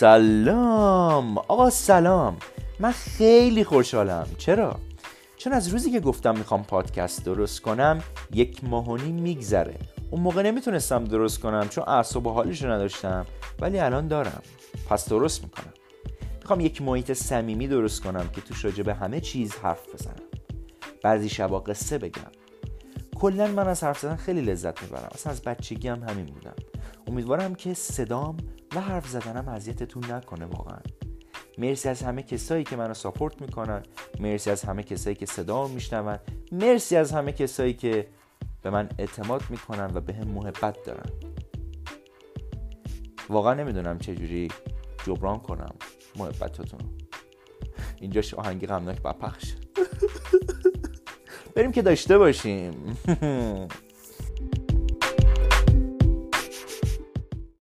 سلام. آقا سلام. من خیلی خوشحالم. چرا؟ چون از روزی که گفتم می‌خوام پادکست درست کنم یک ماهونی میگذره. اون موقع نمی‌تونستم درست کنم چون اعصاب و حالش نداشتم ولی الان دارم. پس درست می‌کنم. می‌خوام یک محیط صمیمی درست کنم که توش راجع به همه چیز حرف بزنم. بعضی شبا قصه بگم. کلا من از حرف زدن خیلی لذت می‌برم. اصلا از بچگی هم همین بودم. امیدوارم که صدام و حرف زدنم اذیتتون نکنه واقعا. مرسی از همه کسایی که منو ساپورت می‌کنن. مرسی از همه کسایی که صدا میشنون. مرسی از همه کسایی که به من اعتماد می‌کنن و به هم محبت دارن. واقعا نمی‌دونم چجوری جبران کنم محبتتون اینجاش آهنگی غمناک بپخش بریم که داشته باشیم.